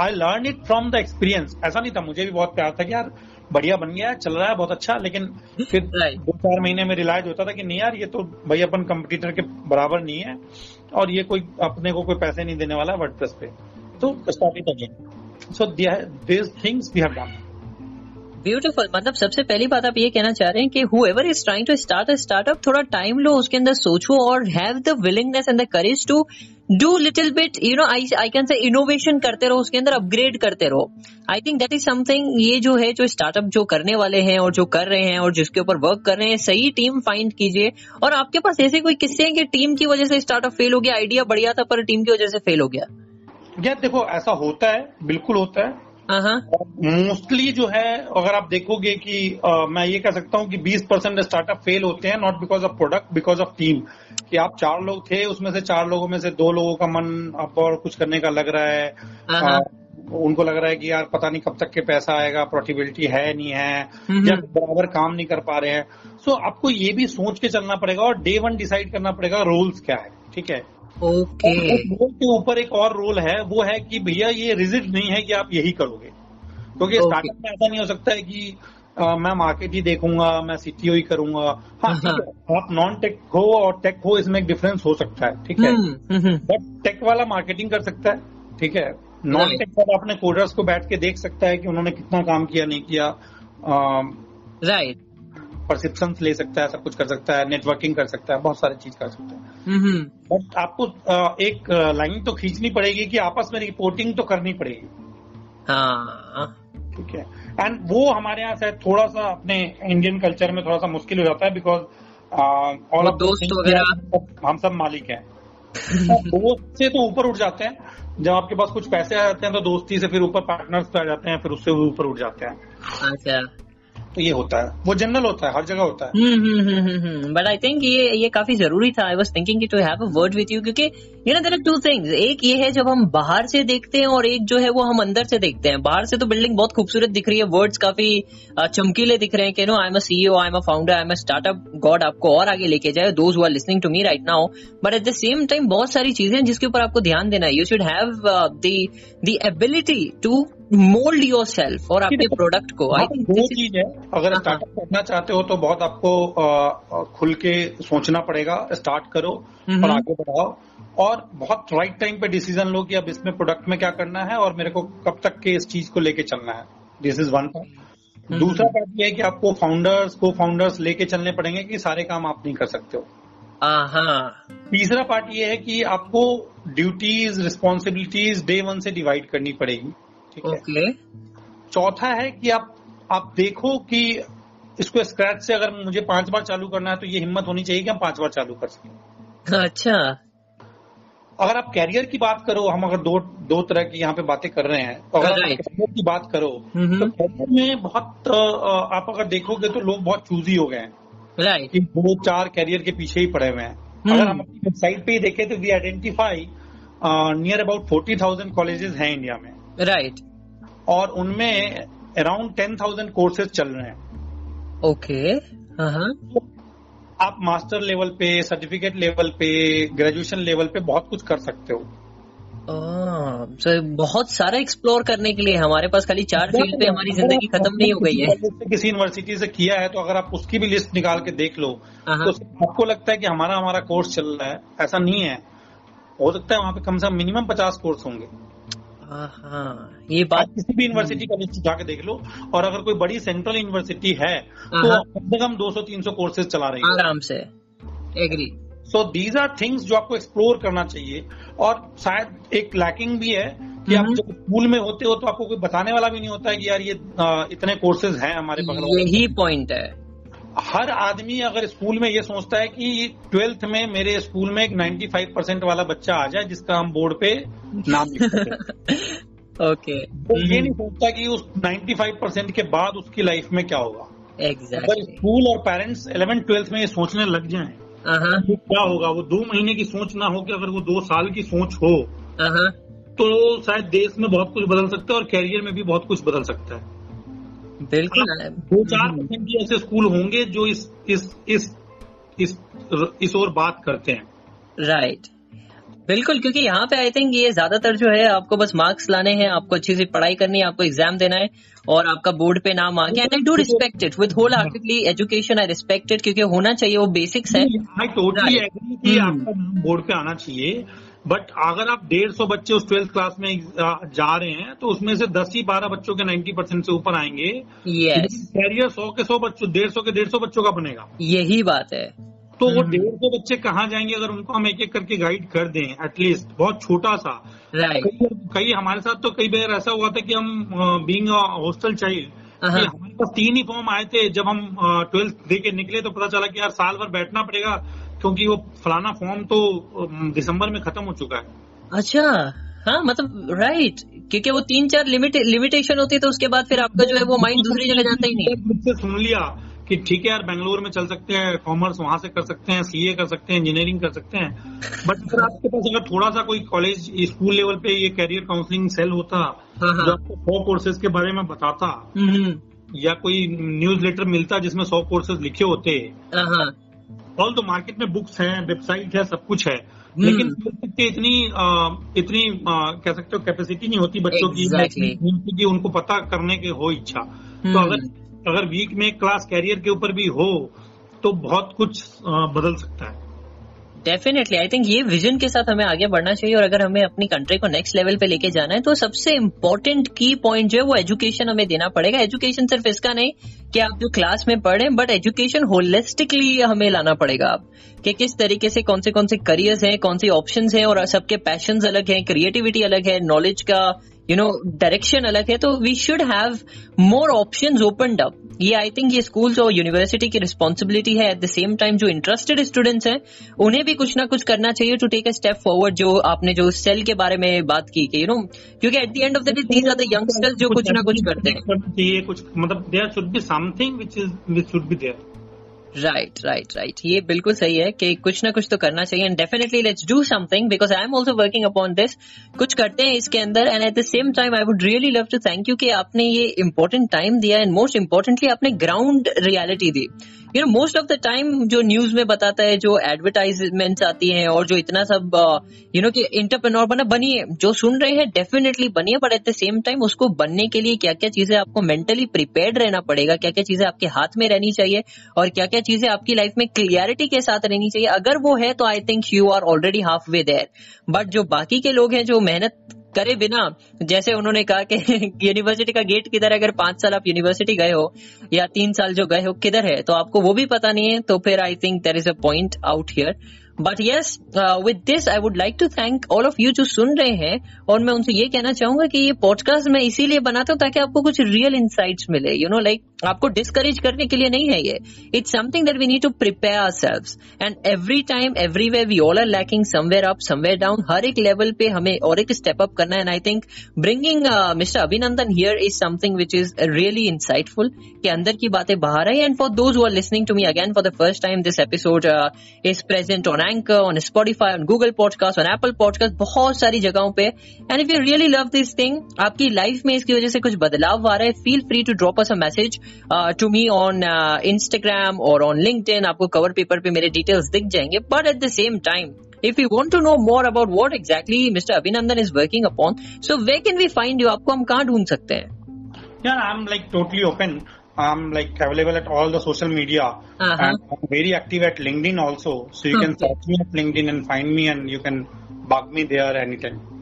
Speaker 2: I learn it from the experience ऐसा नहीं था मुझे भी बहुत प्यार था कि यार बढ़िया बन गया चल रहा है बहुत अच्छा। लेकिन फिर दो चार महीने में रिलाइज होता था कि नहीं यार ये तो भाई अपन कंपटीटर के बराबर नहीं है। और ये कोई अपने को कोई पैसे नहीं देने वाला वर्ड पे। तो starting again so this things we have done
Speaker 1: beautiful मतलब सबसे पहली बात आप ये कहना चाह रहे हैं कि whoever is trying to start a startup थोड़ा टाइम लो, उसके अंदर सोचो और have the willingness and the courage to do little bit you know I I can say innovation करते रहो उसके अंदर अपग्रेड करते रहो। I think that is something ये जो है जो स्टार्टअप जो करने वाले हैं और जो कर रहे हैं और जिसके ऊपर वर्क कर रहे हैं सही टीम फाइंड कीजिए। और आपके पास ऐसे कोई किस्से हैं कि टीम की वजह से स्टार्टअप फेल हो गया आइडिया बढ़िया था पर टीम की वजह से फेल हो गया?
Speaker 2: यार देखो ऐसा होता है बिल्कुल होता है।
Speaker 1: हाँ हाँ।
Speaker 2: मोस्टली जो है अगर आप देखोगे कि अ, मैं ये कह सकता हूँ कि 20 परसेंट स्टार्टअप फेल होते हैं not because of product because of team कि आप चार लोग थे उसमें से चार लोगों में से दो लोगों का मन अब और कुछ करने का लग रहा है
Speaker 1: हाँ।
Speaker 2: अ, उनको लग रहा है कि यार पता नहीं कब तक के पैसा आएगा प्रोटिबिलिटी है नहीं है
Speaker 1: हम्म।
Speaker 2: या बराबर काम नहीं कर पा रहे हैं सो आपको ये भी सोच के चलना पड़ेगा और डे वन डिसाइड करना पड़ेगा रोल्स क्या है ठीक है
Speaker 1: ओके
Speaker 2: रोल के ऊपर एक और रोल है वो है कि भैया ये रिजिट नहीं है कि आप यही करोगे क्योंकि. स्टार्टअप में ऐसा नहीं हो सकता है कि अ, मैं मार्केट ही देखूँगा मैं सीटीओ ही करूँगा। हाँ ठीक आप नॉन टेक हो और टेक हो इसमें एक डिफरेंस हो सकता है ठीक है?
Speaker 1: हम्म हम्म
Speaker 2: बट टेक वाला मार्केटिंग कर सकता है ठीक है? नॉन टेक वाला अपने कोडर्स को बैठ के देख सकता है कि उन्होंने कितना काम किया नहीं किया।
Speaker 1: राइट
Speaker 2: परसिप्शन ले सकता है सब कुछ कर सकता है नेटवर्किंग कर सकता है बहुत सारी चीज़ कर सकता है।
Speaker 1: हम्म
Speaker 2: बट आपको एक लाइन तो खींचनी पड़ेगी कि आपस में रिपोर्टिंग तो करनी पड़ेगी।
Speaker 1: हाँ।
Speaker 2: ठीक है। एंड वो हमारे यहाँ शायद थोड़ा सा अपने इंडियन कल्चर में थोड़ा सा मुश्किल हो जाता है बिकॉज़ ऑल
Speaker 1: वो दोस्त वगैरह-
Speaker 2: हम सब मालिक हैं। दोस्त से तो ऊपर उठ जाते हैं। जब आपके पास कुछ पैसे आ जाते हैं तो दोस्ती से फिर ऊपर पार्टनर्स पे आ जाते हैं फिर उससे ऊपर उठ जाते हैं।
Speaker 1: अच्छा।
Speaker 2: तो ये होता है। वो जनरल होता है हर जगह होता है।
Speaker 1: हम्म बट आई थिंक ये ये काफ़ी ज़रूरी था। I was thinking to have a word with you क्योंकि you know there are two things एक ये है जब हम बाहर से देखते हैं और एक जो है वो हम अंदर से देखते हैं। बाहर से तो बिल्डिंग बहुत खूबसूरत दिख रही है। वर्ड्स काफ़ी चमकीले दिख रहे हैं कि no I am a CEO I am a founder I am a startup God आपको और आगे लेके जाए। Those who are listening to me right now but at the same time बहुत सारी चीज़ें हैं जिसके ऊपर आपको ध्यान देना है। You should have the the ability to mould yourself और आपके प्रोडक्ट को। आई
Speaker 2: हाँ,
Speaker 1: थिंक
Speaker 2: वो चीज़ है। अगर
Speaker 1: हाँ,
Speaker 2: स्टार्टअप करना चाहते हो तो बहुत आपको खुल के सोचना पड़ेगा। स्टार्ट करो
Speaker 1: हम्म।
Speaker 2: और आगे बढ़ाओ। और बहुत राइट टाइम पे डिसीज़न लो कि अब इसमें प्रोडक्ट में क्या करना है और मेरे को कब तक के इस चीज़ को लेके चलना है। दिस इज़ वन पार्ट दूसरा पार्ट ये है कि आपको फाउंडर्स को फाउंडर्स लेके चलने पड़ेंगे कि सारे काम आप नहीं कर सकते हो।
Speaker 1: हाँ।
Speaker 2: तीसरा पार्ट ये है कि आपको ड्यूटीज़ रिस्पॉन्सिबिलिटीज डे वन से डिवाइड करनी पड़ेगी। ठीक है?
Speaker 1: ओके।
Speaker 2: चौथा है कि आप आप देखो कि इसको स्क्रैच से अगर मुझे पाँच बार चालू करना है तो ये हिम्मत होनी चाहिए कि हम पाँच बार चालू कर सकें।
Speaker 1: अच्छा।
Speaker 2: अगर आप कैरियर की बात करो हम अगर दो दो तरह की यहाँ पे बातें कर रहे हैं तो अगर आप कैरियर की बात करो
Speaker 1: हम्म।
Speaker 2: तो कैरियर में बहुत आप अगर देखोगे तो लोग बहुत चूजी हो गए हैं।
Speaker 1: राइट
Speaker 2: कि दो चार कैरियर के पीछे ही पड़े हुए हैं। अगर हम अपनी वेबसाइट पे ही देखें तो we identify near about forty thousand colleges हैं इंडिया में।
Speaker 1: राइट
Speaker 2: और उनमें अराउंड टेन थाउज़ेंड कोर्सेज चल रहे हैं।
Speaker 1: ओके हाँ
Speaker 2: आप मास्टर लेवल पे सर्टिफिकेट लेवल पे ग्रेजुएशन लेवल पे बहुत कुछ कर सकते हो।
Speaker 1: so, बहुत सारा एक्सप्लोर करने के लिए हमारे पास खाली चार फ़ील्ड पे हमारी ज़िंदगी खत्म नहीं हो गई है।
Speaker 2: किसी यूनिवर्सिटी से किया है तो अगर आप उसकी भी लिस्ट निकाल के देख लो
Speaker 1: हाँ,
Speaker 2: तो आपको लगता है कि हमारा हमारा कोर्स चल रहा है ऐसा नहीं है। हो सकता है वहाँ पे कम से कम मिनिमम पचास कोर्स होंगे।
Speaker 1: हाँ, ये बात
Speaker 2: किसी भी यूनिवर्सिटी का लिस्ट जाके देख लो और अगर कोई बड़ी सेंट्रल यूनिवर्सिटी है
Speaker 1: हाँ,
Speaker 2: तो कम से कम 200-300 कोर्सेज चला रही है।
Speaker 1: आराम से। Agree
Speaker 2: so these are things जो आपको एक्सप्लोर करना चाहिए और शायद एक लैकिंग भी है कि आप
Speaker 1: हम्म।
Speaker 2: जब स्कूल में होते हो तो आपको कोई बताने वाला भी नहीं होता है कि यार ये इतने कोर्सेज हैं हमारे बगल
Speaker 1: यही पॉइंट है।
Speaker 2: हर आदमी अगर स्कूल में ये सोचता है कि ट्वेल्थ में मेरे स्कूल में एक 95 परसेंट वाला बच्चा आ जाए जिसका हम बोर्ड पे नाम
Speaker 1: ओके।
Speaker 2: वो ये नहीं सोचता कि उस 95 परसेंट के बाद उसकी लाइफ में क्या होगा। अगर
Speaker 1: एग्जैक्टली
Speaker 2: स्कूल और पेरेंट्स 11 ट्वेल्थ में ये सोचने लग जाएँ
Speaker 1: हाँ
Speaker 2: तो क्या होगा? वो दो महीने की सोच ना हो कि अगर वो दो साल की सोच हो
Speaker 1: हाँ
Speaker 2: तो शायद देश में बहुत कुछ बदल सकता है और कैरियर में भी बहुत कुछ बदल सकता है।
Speaker 1: बिल्कुल।
Speaker 2: दो चार परसेंट की ऐसे स्कूल होंगे जो इस इस इस इस इस ओर बात करते हैं।
Speaker 1: Right right. बिल्कुल क्योंकि यहाँ पे आई थिंक ये ज़्यादातर जो है आपको बस मार्क्स लाने हैं आपको अच्छी सी पढ़ाई करनी है आपको एग्ज़ाम देना है और आपका बोर्ड पे नाम आ गया and I do respect it with wholeheartedly education I respect it क्योंकि होना चाहिए वो बेसिक्स है।
Speaker 2: आई टोटली एग्री कि
Speaker 1: हम्म।
Speaker 2: आपका नाम बोर्ड पे आना चाहिए। बट अगर आप डेढ़ सौ बच्चे उस ट्वेल्थ क्लास में जा रहे हैं तो उसमें से दस ही बारह बच्चों के नाइन्टी परसेंट से ऊपर आएँगे।
Speaker 1: यस
Speaker 2: कैरियर सौ के सौ बच्चों डेढ़ सौ के डेढ़ सौ बच्चों का बनेगा।
Speaker 1: यही बात है।
Speaker 2: तो वो
Speaker 1: हम्म।
Speaker 2: डेढ़ सौ बच्चे कहाँ जाएँगे अगर उनको हम एक एक करके गाइड कर दें एटलीस्ट बहुत छोटा सा।
Speaker 1: राइट
Speaker 2: कई कई हमारे साथ तो कई बार ऐसा हुआ था कि हम बींग हॉस्टल चाइल्ड। हमारे पास तीन ही फॉर्म आए थे। जब हम ट्वेल्थ दे के निकले तो पता चला कि यार साल भर बैठना पड़ेगा। क्योंकि वो फलाना फॉर्म तो दिसंबर में खत्म हो चुका है।
Speaker 1: अच्छा हाँ मतलब राइट क्योंकि वो तीन चार लिमिट लिमिटेशन होती है तो उसके बाद फिर आपका जो है वो माइंड दूसरी जगह जाता ही नहीं
Speaker 2: मुझसे सुन लिया कि ठीक है यार बेंगलोर में चल सकते हैं कॉमर्स वहाँ से कर सकते हैं सीए कर सकते हैं इंजीनियरिंग कर सकते हैं। बट अगर आपके पास अगर थोड़ा सा कोई कॉलेज स्कूल लेवल पे ये कैरियर काउंसलिंग सेल होता
Speaker 1: हाँ, हाँ।
Speaker 2: जो आपको सौ कोर्सेज के बारे में बताता
Speaker 1: हम्म,
Speaker 2: या कोई न्यूज़ लेटर मिलता जिसमें सौ कोर्सेज लिखे होते
Speaker 1: हाँ,
Speaker 2: ऑल तो मार्केट में बुक्स हैं वेबसाइट है सब कुछ है
Speaker 1: हम्म।
Speaker 2: लेकिन इतनी इतनी कह सकते हो कैपेसिटी नहीं होती बच्चों
Speaker 1: Exactly.
Speaker 2: की कि उनको पता करने की हो इच्छा तो
Speaker 1: हम्म।
Speaker 2: अगर अगर वीक में क्लास कैरियर के ऊपर भी हो तो बहुत कुछ बदल सकता है
Speaker 1: डेफिनेटली आई थिंक ये विजन के साथ हमें आगे बढ़ना चाहिए और अगर हमें अपनी कंट्री को नेक्स्ट लेवल पे लेके जाना है तो सबसे इम्पोर्टेंट की पॉइंट जो है वो एजुकेशन हमें देना पड़ेगा। एजुकेशन सिर्फ़ इसका नहीं कि आप जो क्लास में पढ़ें बट एजुकेशन होलिस्टिकली हमें लाना पड़ेगा आप कि किस तरीके से कौन से कौन से करियर्स हैं, कौन से ऑप्शंस हैं और सबके पैशंस अलग हैं क्रिएटिविटी अलग है नॉलेज का यू नो डायरेक्शन अलग है तो we should have more option opened up ये आई थिंक ये स्कूल्स और यूनिवर्सिटी की रिस्पॉन्सिबिलिटी है. एट द सेम टाइम जो इंटरेस्टेड स्टूडेंट्स हैं उन्हें भी कुछ ना कुछ करना चाहिए to take a step forward जो आपने जो सेल के बारे में बात की कि यू नो क्योंकि at the end of the day these are the youngsters जो कुछ ना कुछ करते हैं।
Speaker 2: कुछ मतलब there should be something which is which should be there
Speaker 1: right right right ये बिल्कुल सही है कि कुछ ना कुछ तो करना चाहिए and definitely let's do something because I am also working upon this कुछ करते हैं इसके अंदर and at the same time I would really love to thank you कि आपने ये इंपॉर्टेंट टाइम दिया एंड मोस्ट इंपॉर्टेंटली आपने ground reality the. You know most of the time जो न्यूज़ में बताता है, जो एडवर्टाइजमेंट्स आती हैं और जो इतना सब यू नो कि इंटरप्रेन्योर बना बनिए जो सुन रहे हैं डेफिनेटली बनिए but at the same time उसको बनने के लिए क्या क्या चीज़ें आपको मेंटली प्रिपेयर्ड रहना पड़ेगा क्या क्या चीज़ें आपके हाथ में रहनी चाहिए और क्या क्या चीज़ें आपकी लाइफ में क्लियरिटी के साथ रहनी चाहिए। अगर वो है तो I think you are already halfway there but जो बाकी के लोग हैं, जो मेहनत करे बिना, जैसे उन्होंने कहा कि यूनिवर्सिटी का गेट किधर है? अगर पाँच साल आप यूनिवर्सिटी गए हो, या तीन साल जो गए हो, किधर है? तो आपको वो भी पता नहीं है तो फिर I think there is a point out here but yes with this I would like to thank all of you जो सुन रहे हैं, और मैं उनसे ये कहना चाहूँगा कि ये पॉडकास्ट मैं इसीलिए बनाता हूँ ताकि आपको कुछ रियल इंसाइट्स मिले यू नो लाइक आपको डिस्करेज करने के लिए नहीं है ये। It's something that we need to prepare ourselves and every time everywhere we all are lacking somewhere up somewhere down हर एक लेवल पे हमें और एक स्टेप अप करना है। And I think bringing mister Abhinandan here is something which is really insightful कि अंदर की बातें बाहर आई। And for those are listening to me again for the first time this episode is present on Anchor on Spotify on Google podcast on Apple podcast बहुत सारी जगहों पे। And if you really love this thing आपकी life में इसकी वजह से कुछ बदलाव आ रहा है feel free to drop us a message to me on Instagram और ऑन लिंक्डइन आपको कवर पेपर पे मेरे डिटेल्स दिख जाएँगे but at the same time if you want to know more about what exactly Mr. Abhinandan is working upon, so where can we find you? आपको हम कहाँ ढूंढ सकते हैं?
Speaker 2: Yeah, I'm like totally open. I'm like available at all the social media
Speaker 1: Uh-huh.
Speaker 2: and I'm very active at LinkedIn also. So you
Speaker 1: okay.
Speaker 2: can search me at LinkedIn and find me and you can bug me there anytime.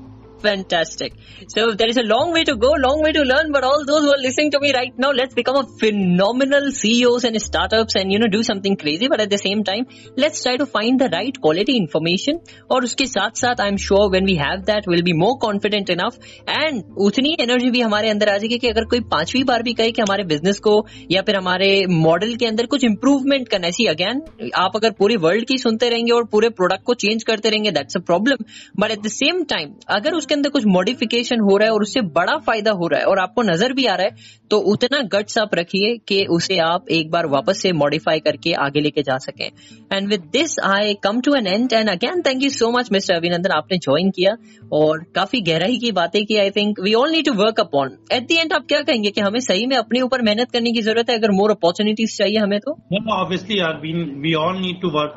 Speaker 1: Fantastic. So there is a long way to go, long way to learn, but all those who are listening to me right now, let's become a phenomenal CEOs and startups and you know do something crazy. But at the same time, let's try to find the right quality information. और उसके साथ साथ I'm sure when we have that, we'll be more confident enough and उतनी energy भी हमारे अंदर आ जाएगी कि अगर कोई पांचवी बार भी कहे कि हमारे बिज़नेस को या फिर हमारे मॉडल के अंदर कुछ इंप्रूवमेंट करना है सी अगेन आप अगर पूरी वर्ल्ड की सुनते रहेंगे और पूरे प्रोडक्ट को चेंज करते रहेंगे that's a problem but at the same time अगर अंदर कुछ मॉडिफिकेशन हो रहा है और उससे बड़ा फ़ायदा हो रहा है और आपको नज़र भी आ रहा है तो उतना गट्स आप रखिए कि उसे आप एक बार वापस से मॉडिफाई करके आगे लेके जा सकें। And with this I come to an end and again thank you so much mister Abhinandan आपने ज्वाइन किया और काफ़ी गहराई की बातें की I think we all need to work upon at the end आप क्या कहेंगे कि हमें सही में अपने ऊपर मेहनत करने की ज़रूरत है? अगर मोर अपॉर्चुनिटीज़ चाहिए हमें तो?
Speaker 2: Yeah, obviously, yeah, we, we all need to work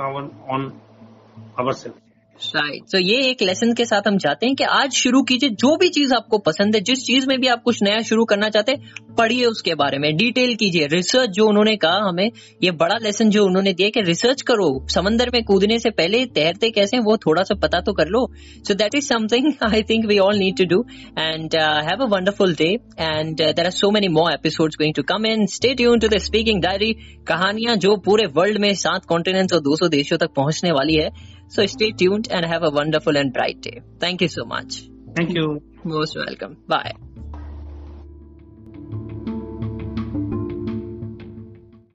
Speaker 1: right तो ये एक लेसन के साथ हम चाहते हैं कि आज शुरू कीजिए जो भी चीज़ आपको पसंद है, जिस चीज़ में भी आप कुछ नया शुरू करना चाहते हैं, पढ़िए उसके बारे में डिटेल कीजिए। रिसर्च जो उन्होंने कहा, हमें ये बड़ा लेसन जो उन्होंने दिया कि रिसर्च करो। समंदर में कूदने से पहले तैरते कैसे वो थोड़ा सा पता तो कर लो। So that is something I think we all need to do and have a wonderful day and there are so many more episode going to come and stay tune to the speaking diary कहानियाँ जो पूरे world में सात continents और 200 देशों तक पहुँचने वाली है। So stay tuned and have a wonderful and bright day. Thank you so much.
Speaker 2: Thank you.
Speaker 1: Most welcome. Bye.